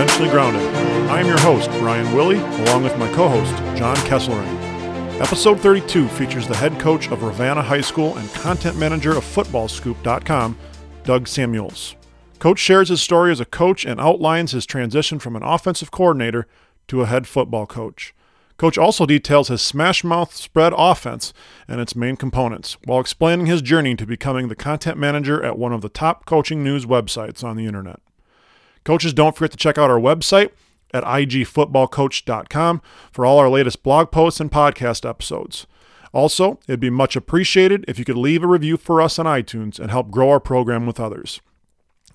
Intentionally Grounded. I am your host, Brian Willie, along with my co host, John Kesselring. Episode 32 features the head coach of Ravenna High School and content manager of FootballScoop.com, Doug Samuels. Coach shares his story as a coach and outlines his transition from an offensive coordinator to a head football coach. Coach also details his smash mouth spread offense and its main components, while explaining his journey to becoming the content manager at one of the top coaching news websites on the internet. Coaches, don't forget to check out our website at igfootballcoach.com for all our latest blog posts and podcast episodes. Also, it'd be much appreciated if you could leave a review for us on iTunes and help grow our program with others.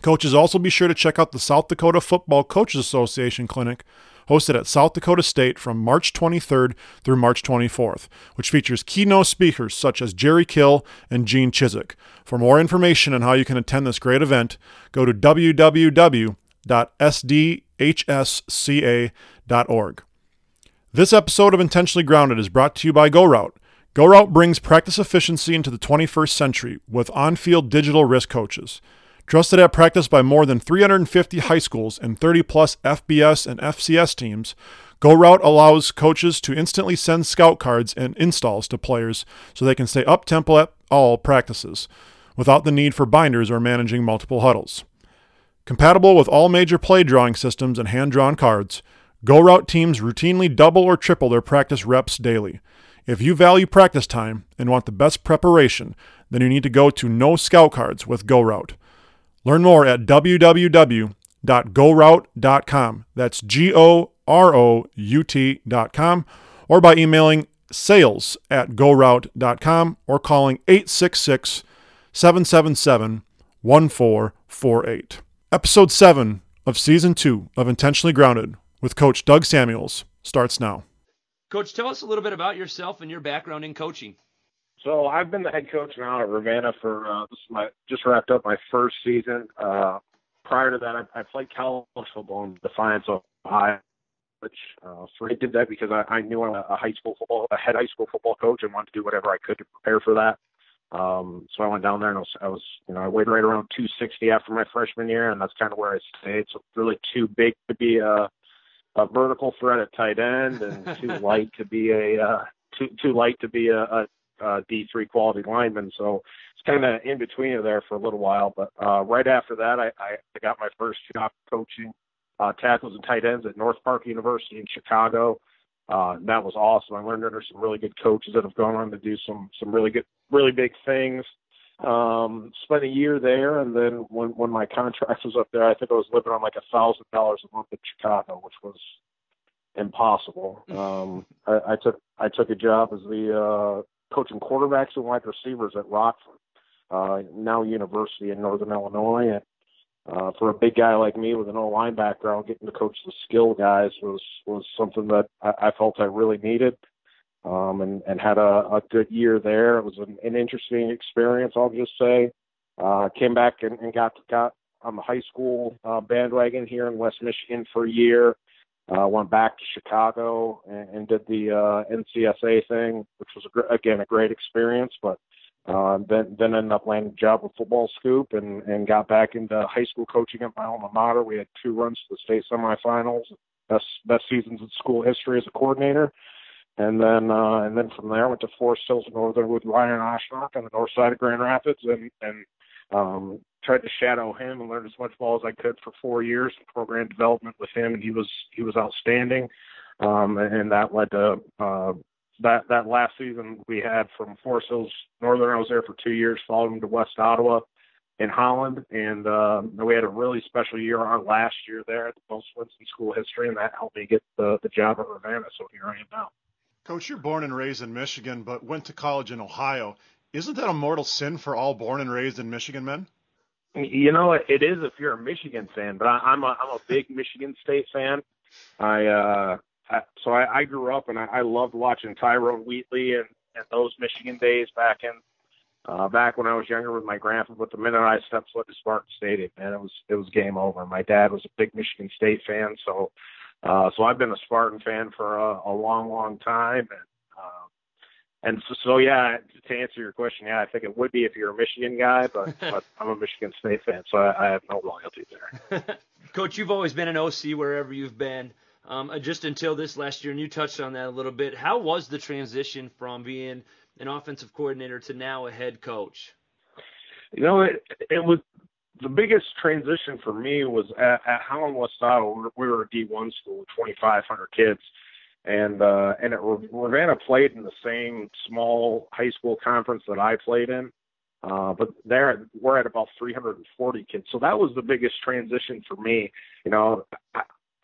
Coaches, also be sure to check out the South Dakota Football Coaches Association Clinic hosted at South Dakota State from March 23rd through March 24th, which features keynote speakers such as Jerry Kill and Gene Chizik. For more information on how you can attend this great event, go to www.sdhsca.org. This episode of Intentionally Grounded is brought to you by GoRoute. GoRoute brings practice efficiency into the 21st century with on field digital wrist coaches. Trusted at practice by more than 350 high schools and 30 plus FBS and FCS teams, GoRoute allows coaches to instantly send scout cards and installs to players so they can stay up tempo at all practices without the need for binders or managing multiple huddles. Compatible with all major play drawing systems and hand drawn cards, GoRoute teams routinely double or triple their practice reps daily. If you value practice time and want the best preparation, then you need to go to No Scout Cards with GoRoute. Learn more at www.goroute.com. That's G O R O U T.com or by emailing sales at goroute.com or calling 866 777 1448. Episode 7 of Season 2 of Intentionally Grounded with Coach Doug Samuels starts now. Coach, tell us a little bit about yourself and your background in coaching. So I've been the head coach now at Ravenna for uh, this is my just wrapped up my first season. Uh, prior to that, I, I played college football in Defiance, of Ohio. Which uh, so I did that because I, I knew I'm a high school football, a head high school football coach, and wanted to do whatever I could to prepare for that. Um, so I went down there and I was, I was, you know, I weighed right around 260 after my freshman year, and that's kind of where I stayed. So really too big to be a, a vertical threat at tight end, and too light to be a uh, too too light to be a, a uh, D3 quality lineman. So it's kind of in between there for a little while. But uh, right after that, I, I, I got my first job coaching uh, tackles and tight ends at North Park University in Chicago. Uh, that was awesome. I learned under some really good coaches that have gone on to do some some really good, really big things. Um, spent a year there, and then when when my contract was up there, I think I was living on like a thousand dollars a month in Chicago, which was impossible. Um, I, I took I took a job as the uh, coaching quarterbacks and wide receivers at Rockford, uh, now University in Northern Illinois. And uh, for a big guy like me with an O line background, getting to coach the skill guys was was something that I, I felt I really needed. Um, and, and had a, a good year there. It was an, an interesting experience, I'll just say. Uh, came back and, and got got on the high school uh, bandwagon here in West Michigan for a year. Uh, went back to Chicago and, and did the uh, NCSA thing, which was a gr- again a great experience. But uh, then then ended up landing a job with Football Scoop and and got back into high school coaching at my alma mater. We had two runs to the state semifinals, best best seasons in school history as a coordinator. And then uh, and then from there I went to Forest Hills Northern with Ryan Oshnock on the north side of Grand Rapids and and um, tried to shadow him and learn as much ball as I could for four years in program development with him, and he was he was outstanding. Um, and that led to uh, that that last season we had from Forest Hills Northern. I was there for two years, followed him to West Ottawa in Holland, and uh, we had a really special year our last year there, the most wins in school history, and that helped me get the the job at Ravenna. So here I am now. Coach, you're born and raised in Michigan, but went to college in Ohio. Isn't that a mortal sin for all born and raised in Michigan men? You know, it is if you're a Michigan fan, but I, I'm a I'm a big Michigan State fan. I uh, I, so I, I grew up and I, I loved watching Tyrone Wheatley and, and those Michigan days back in uh, back when I was younger with my grandpa. But the minute I stepped foot in Spartan Stadium, man, it was it was game over. My dad was a big Michigan State fan, so uh, so I've been a Spartan fan for a, a long, long time, and and so, so yeah, to answer your question, yeah, I think it would be if you're a Michigan guy, but, but I'm a Michigan State fan, so I, I have no loyalty there. Coach, you've always been an OC wherever you've been. Um, uh, just until this last year, and you touched on that a little bit. How was the transition from being an offensive coordinator to now a head coach? You know, it, it was the biggest transition for me was at, at Holland West Ottawa. We were a D1 school with 2,500 kids, and uh, and at Ravenna played in the same small high school conference that I played in. Uh, but there we're at about 340 kids, so that was the biggest transition for me. You know,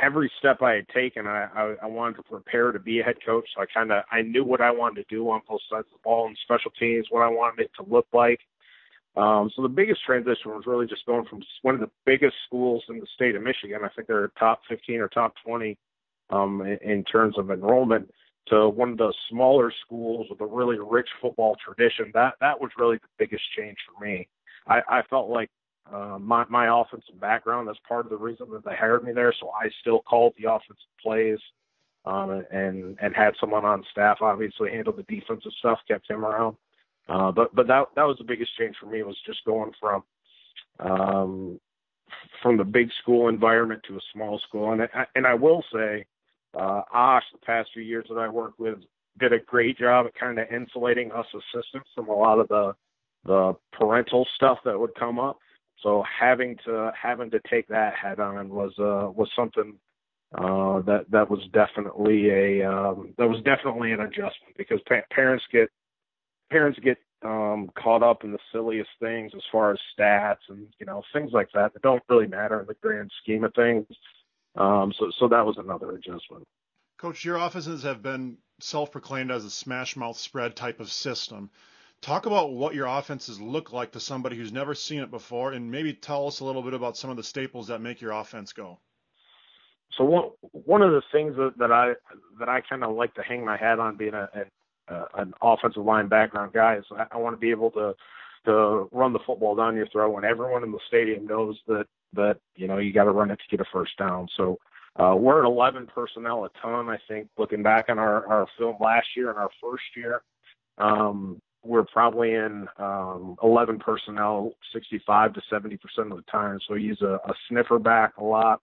every step I had taken, I, I, I wanted to prepare to be a head coach. So I kind of I knew what I wanted to do on both sides of the ball and special teams, what I wanted it to look like. Um, so the biggest transition was really just going from one of the biggest schools in the state of Michigan. I think they're top 15 or top 20 um, in, in terms of enrollment to one of the smaller schools with a really rich football tradition. That that was really the biggest change for me. I, I felt like uh, my my offensive background. That's part of the reason that they hired me there. So I still called the offensive plays, um, and and had someone on staff obviously handle the defensive stuff, kept him around. Uh, but but that that was the biggest change for me was just going from um, from the big school environment to a small school. And I, and I will say, uh, Osh, the past few years that I worked with, did a great job at kind of insulating us assistants from a lot of the the parental stuff that would come up. So having to having to take that head on was uh, was something uh, that that was definitely a um, that was definitely an adjustment because pa- parents get parents get um, caught up in the silliest things as far as stats and you know things like that that don't really matter in the grand scheme of things. Um, so so that was another adjustment. Coach, your offices have been self-proclaimed as a smash mouth spread type of system. Talk about what your offenses look like to somebody who's never seen it before, and maybe tell us a little bit about some of the staples that make your offense go. So one one of the things that, that I that I kind of like to hang my hat on being a, a an offensive line background guy is I, I want to be able to to run the football down your throat when everyone in the stadium knows that that you know you got to run it to get a first down. So uh, we're at 11 personnel a ton. I think looking back on our our film last year and our first year, um, we're probably in um, 11 personnel 65 to 70 percent of the time. So we use a, a sniffer back a lot.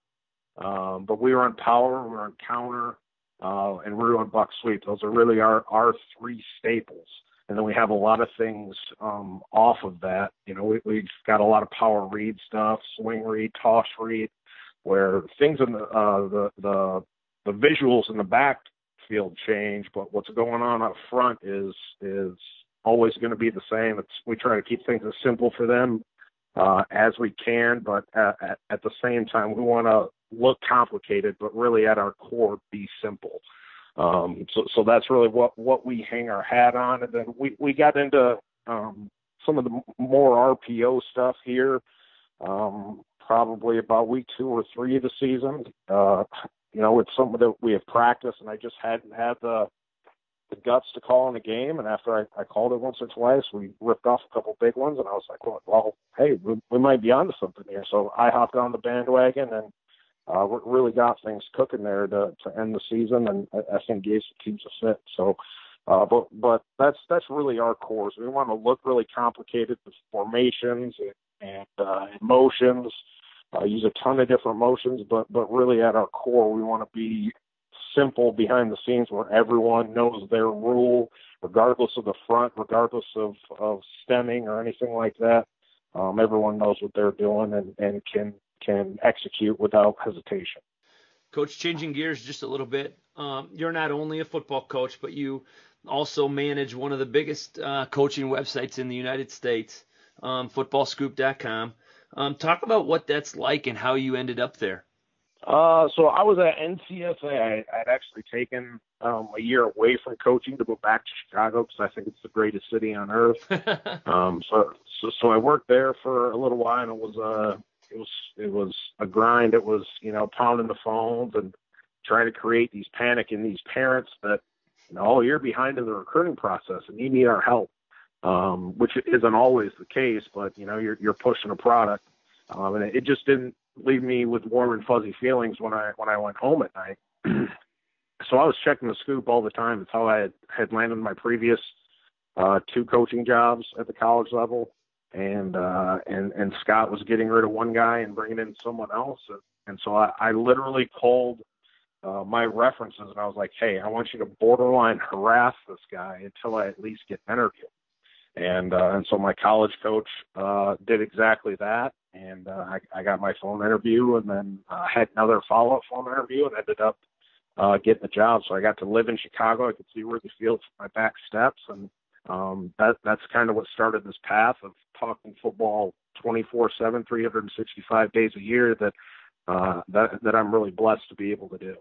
Um, but we run power, we run counter, uh, and we run buck sweep. Those are really our our three staples. And then we have a lot of things um, off of that. You know, we, we've got a lot of power read stuff, swing read, toss read, where things in the uh, the the the visuals in the backfield change, but what's going on up front is is always going to be the same. It's we try to keep things as simple for them uh, as we can, but at, at, at the same time, we want to look complicated, but really at our core, be simple. Um, so, so that's really what what we hang our hat on, and then we we got into um, some of the more RPO stuff here, um, probably about week two or three of the season. Uh, you know, it's something that we have practiced, and I just hadn't had the the guts to call in a game. And after I, I called it once or twice, we ripped off a couple big ones, and I was like, well, well hey, we, we might be onto something here. So I hopped on the bandwagon and uh, really got things cooking there to, to end the season, and I, I think gave some teams a fit. So. Uh, but but that's that's really our core. So we want to look really complicated with formations and, and uh, motions. Uh, use a ton of different motions, but but really at our core, we want to be simple behind the scenes where everyone knows their rule, regardless of the front, regardless of, of stemming or anything like that. Um, everyone knows what they're doing and, and can can execute without hesitation. Coach, changing gears just a little bit. Um, you're not only a football coach, but you also manage one of the biggest uh, coaching websites in the United States, um, footballscoop.com. Um, talk about what that's like and how you ended up there. Uh, so I was at NCSA. I, I'd actually taken um, a year away from coaching to go back to Chicago because I think it's the greatest city on earth. um, so, so so I worked there for a little while, and it was uh it was it was a grind. It was you know pounding the phones and trying to create these panic in these parents that you know oh you're behind in the recruiting process and you need our help, um, which isn't always the case, but you know you're you're pushing a product. Um, and it just didn't leave me with warm and fuzzy feelings when I when I went home at night. so I was checking the scoop all the time. It's how I had, had landed my previous uh, two coaching jobs at the college level, and uh, and and Scott was getting rid of one guy and bringing in someone else, and, and so I, I literally called uh, my references and I was like, hey, I want you to borderline harass this guy until I at least get an interview. And uh, and so my college coach uh, did exactly that, and uh, I, I got my phone interview, and then uh, had another follow up phone interview, and ended up uh, getting the job. So I got to live in Chicago. I could see where the field from my back steps, and um, that that's kind of what started this path of talking football 24/7, 365 days a year. That uh, that that I'm really blessed to be able to do.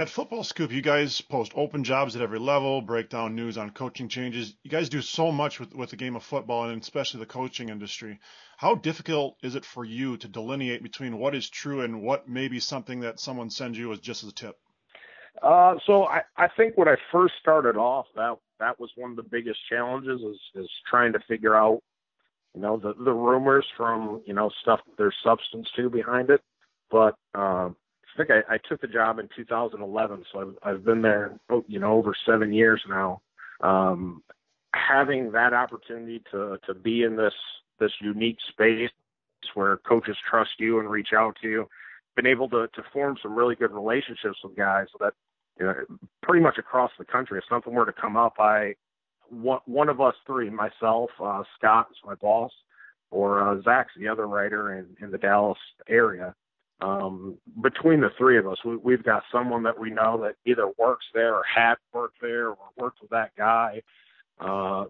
At Football Scoop, you guys post open jobs at every level, break down news on coaching changes. You guys do so much with, with the game of football and especially the coaching industry. How difficult is it for you to delineate between what is true and what may be something that someone sends you as just as a tip? Uh, so I, I think when I first started off, that that was one of the biggest challenges is is trying to figure out, you know, the the rumors from you know stuff there's substance to behind it. But um, I think I, I took the job in 2011, so I've, I've been there, oh, you know, over seven years now. Um, having that opportunity to to be in this this unique space where coaches trust you and reach out to you, been able to to form some really good relationships with guys that you know pretty much across the country. If something were to come up, I one of us three, myself, uh, Scott is my boss, or uh, Zach's the other writer in in the Dallas area um, between the three of us, we, we've got someone that we know that either works there or had worked there or worked with that guy. Uh,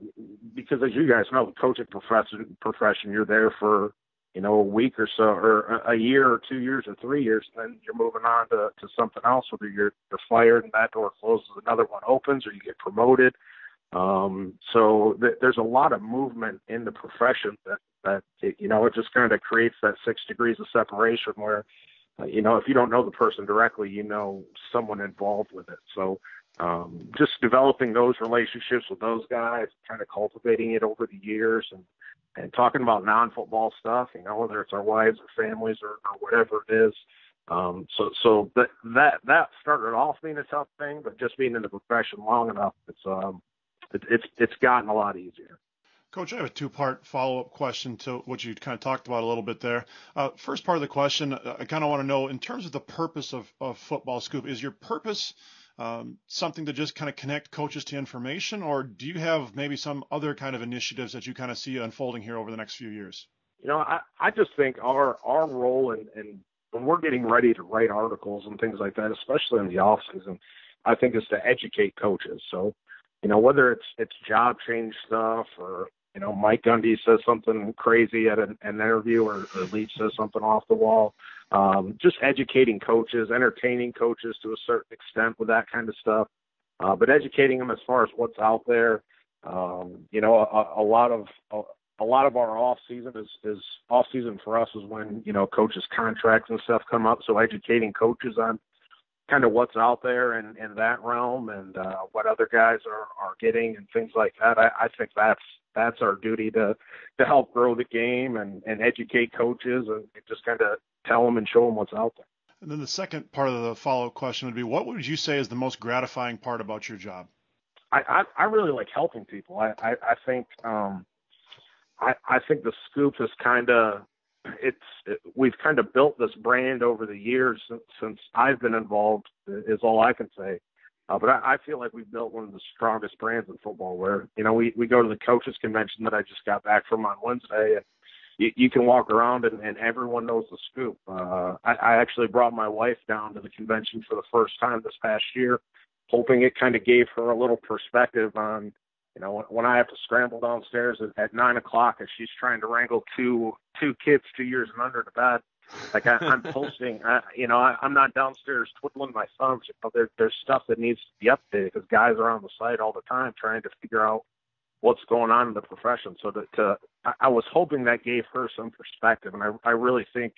because as you guys know, the coaching profession, profession, you're there for, you know, a week or so, or a year or two years or three years, and then you're moving on to, to something else, whether you're, you're fired and that door closes, another one opens, or you get promoted. Um, so th- there's a lot of movement in the profession that that it, you know it just kind of creates that six degrees of separation where uh, you know if you don't know the person directly you know someone involved with it. So um, just developing those relationships with those guys kind of cultivating it over the years and and talking about non-football stuff you know whether it's our wives or families or, or whatever it is. Um, so so that that that started off being a tough thing but just being in the profession long enough it's um it, it's it's gotten a lot easier Coach, I have a two-part follow-up question to what you kind of talked about a little bit there. Uh, first part of the question, uh, I kind of want to know, in terms of the purpose of, Football Scoop, is your purpose um, something to just kind of connect coaches to information, or do you have maybe some other kind of initiatives that you kind of see unfolding here over the next few years? You know, I, I just think our our role and in, when we're getting ready to write articles and things like that, especially in the off season, I think is to educate coaches. So, you know, whether it's it's job change stuff or you know, Mike Gundy says something crazy at an, an interview, or, or Leach says something off the wall. Um, just educating coaches, entertaining coaches to a certain extent with that kind of stuff, uh, but educating them as far as what's out there. Um, you know, a, a lot of a, a lot of our off season is, is off season for us is when you know coaches contracts and stuff come up. So educating coaches on kind of what's out there in, in that realm and uh, what other guys are, are getting and things like that. I, I think that's that's our duty to to help grow the game and and educate coaches and just kind of tell them and show them what's out there. And then the second part of the follow up question would be, what would you say is the most gratifying part about your job? I I, I really like helping people. I I, I think um I I think the scoop is kind of it's it, we've kind of built this brand over the years since, since I've been involved is all I can say. Uh, but I, I feel like we've built one of the strongest brands in football. Where you know we we go to the coaches convention that I just got back from on Wednesday, and you, you can walk around and, and everyone knows the scoop. Uh, I, I actually brought my wife down to the convention for the first time this past year, hoping it kind of gave her a little perspective on you know, when, I have to scramble downstairs at, at nine o'clock and she's trying to wrangle two two kids two years and under to bed, like I, I'm posting, I, you know, I, I'm not downstairs twiddling my thumbs. but there, there's stuff that needs to be updated because guys are on the site all the time trying to figure out what's going on in the profession. So that to, I, I was hoping that gave her some perspective, and I, I really think,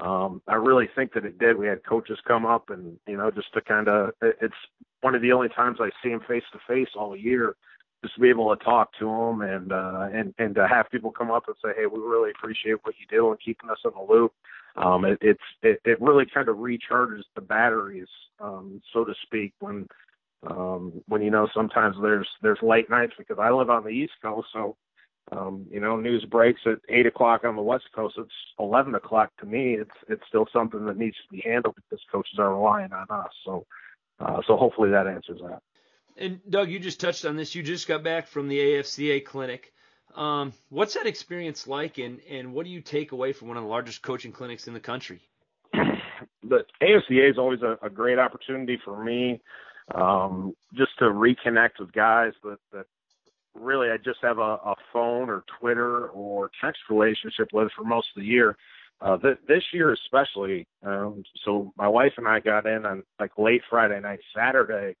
um, I really think that it did. We had coaches come up, and you know, just to kind of, it, it's one of the only times I see them face to face all year just to be able to talk to them and uh, and and to have people come up and say, hey, we really appreciate what you do and keeping us in the loop. Um, it, it's it, it really kind of recharges the batteries, um, so to speak, when Um, when you know sometimes there's there's late nights because I live on the East Coast, so um, you know news breaks at eight o'clock on the West Coast. It's eleven o'clock to me. It's it's still something that needs to be handled because coaches are relying on us. So uh, so hopefully that answers that. And Doug, you just touched on this. You just got back from the AFCA clinic. Um, what's that experience like, and, and what do you take away from one of the largest coaching clinics in the country? The AFCA is always a, a great opportunity for me um, just to reconnect with guys that, that really I just have a, a phone or Twitter or text relationship with for most of the year. Uh, th- this year especially, um, so my wife and I got in on like late Friday night, Saturday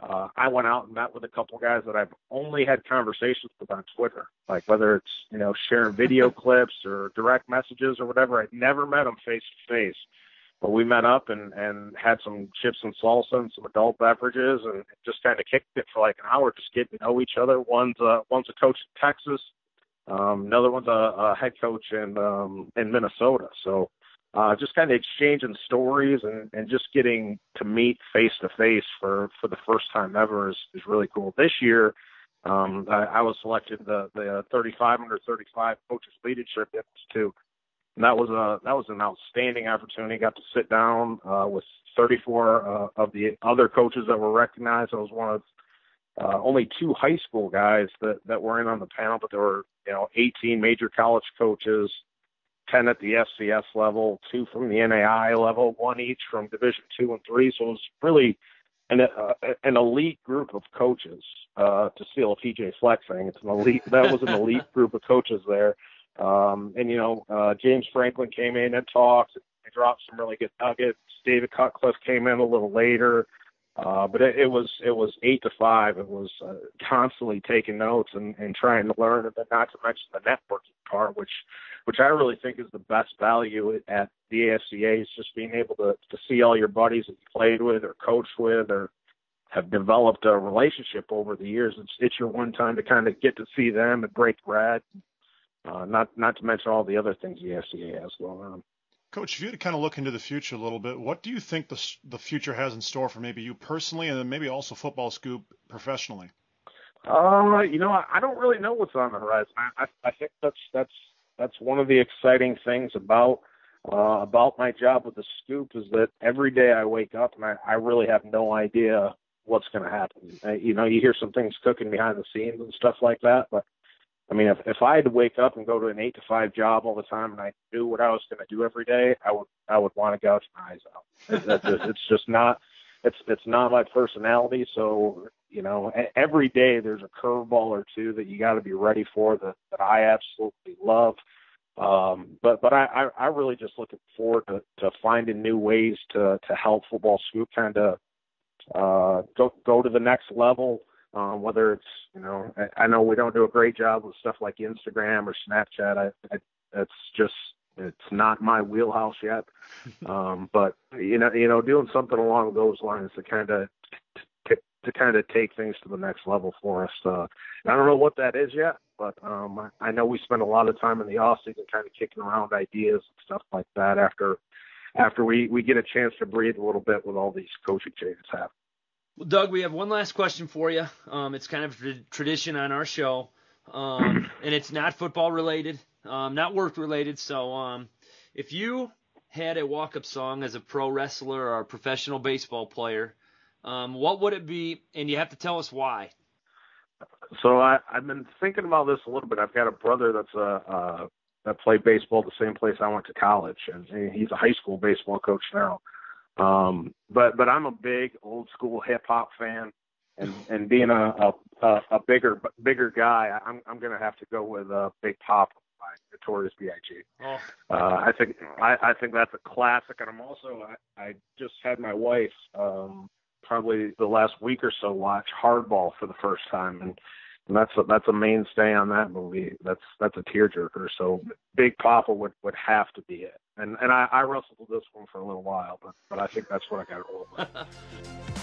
uh, I went out and met with a couple guys that I've only had conversations with on Twitter, like whether it's you know sharing video clips or direct messages or whatever. I'd never met them face to face, but we met up and and had some chips and salsa and some adult beverages and just kind of kicked it for like an hour, just getting to know each other. One's uh, one's a coach in Texas, um, another one's a, a head coach in um, in Minnesota. So uh, just kind of exchanging stories and, and just getting to meet face to face for for the first time ever is, is really cool. This year, um, I, I was selected the the 35 under 35 coaches leadership institute, and that was a that was an outstanding opportunity. Got to sit down uh, with 34 uh, of the other coaches that were recognized. I was one of uh, only two high school guys that that were in on the panel, but there were you know 18 major college coaches. 10 at the FCS level, two from the NAIA level, one each from Division two and three. So it was really an uh, an elite group of coaches. Uh, to steal a PJ Fleck thing, it's an elite. That was an elite group of coaches there. Um, and you know, uh, James Franklin came in and talked. They dropped some really good nuggets. David Cutcliffe came in a little later. Uh, but it, it was it was eight to five. It was uh, constantly taking notes and, and trying to learn, and then not to mention the networking part, which which I really think is the best value at the AFCA is just being able to to see all your buddies that you played with or coached with or have developed a relationship over the years. It's it's your one time to kind of get to see them and break bread. Uh, not not to mention all the other things the AFCA has going on. Coach, if you had to kind of look into the future a little bit, what do you think the the future has in store for maybe you personally, and then maybe also Football Scoop professionally? Uh, you know, I don't really know what's on the horizon. I, I, I think that's that's that's one of the exciting things about uh, about my job with the Scoop is that every day I wake up and I, I really have no idea what's going to happen. You know, you hear some things cooking behind the scenes and stuff like that, but I mean, if if I had to wake up and go to an eight to five job all the time, and I knew what I was going to do every day, I would I would want to gouge my eyes out. It's, just, it's just not it's it's not my personality. So you know, every day there's a curveball or two that you got to be ready for that that I absolutely love. Um, but but I, I I really just looking forward to to finding new ways to to help football scoop kind of uh, go go to the next level um, whether it's you know I, I know we don't do a great job with stuff like Instagram or Snapchat. I, I it's just it's not my wheelhouse yet. Um, but you know you know doing something along those lines to kind of to, to kind of take things to the next level for us. Uh, I don't know what that is yet, but um, I, I know we spend a lot of time in the off season kind of kicking around ideas and stuff like that after after we we get a chance to breathe a little bit with all these coaching changes happening. Well, Doug, we have one last question for you. Um, it's kind of a tradition on our show, um, and it's not football related, um, not work related. So, um, if you had a walk-up song as a pro wrestler or a professional baseball player, um, what would it be? And you have to tell us why. So I, I've been thinking about this a little bit. I've got a brother that's a uh, that played baseball at the same place I went to college, and he's a high school baseball coach now. Um, but but I'm a big old school hip hop fan, and and being a a, a bigger bigger guy, I'm I'm gonna have to go with uh, Big Pop by Notorious B.I.G. Oh. Uh, I think I, I think that's a classic, and I'm also I, I just had my wife um, probably the last week or so watch Hardball for the first time, and and that's a, that's a mainstay on that movie. That's that's a tearjerker. So Big Poppa would would have to be it. And and I, I wrestled with this one for a little while, but but I think that's what I got to roll with.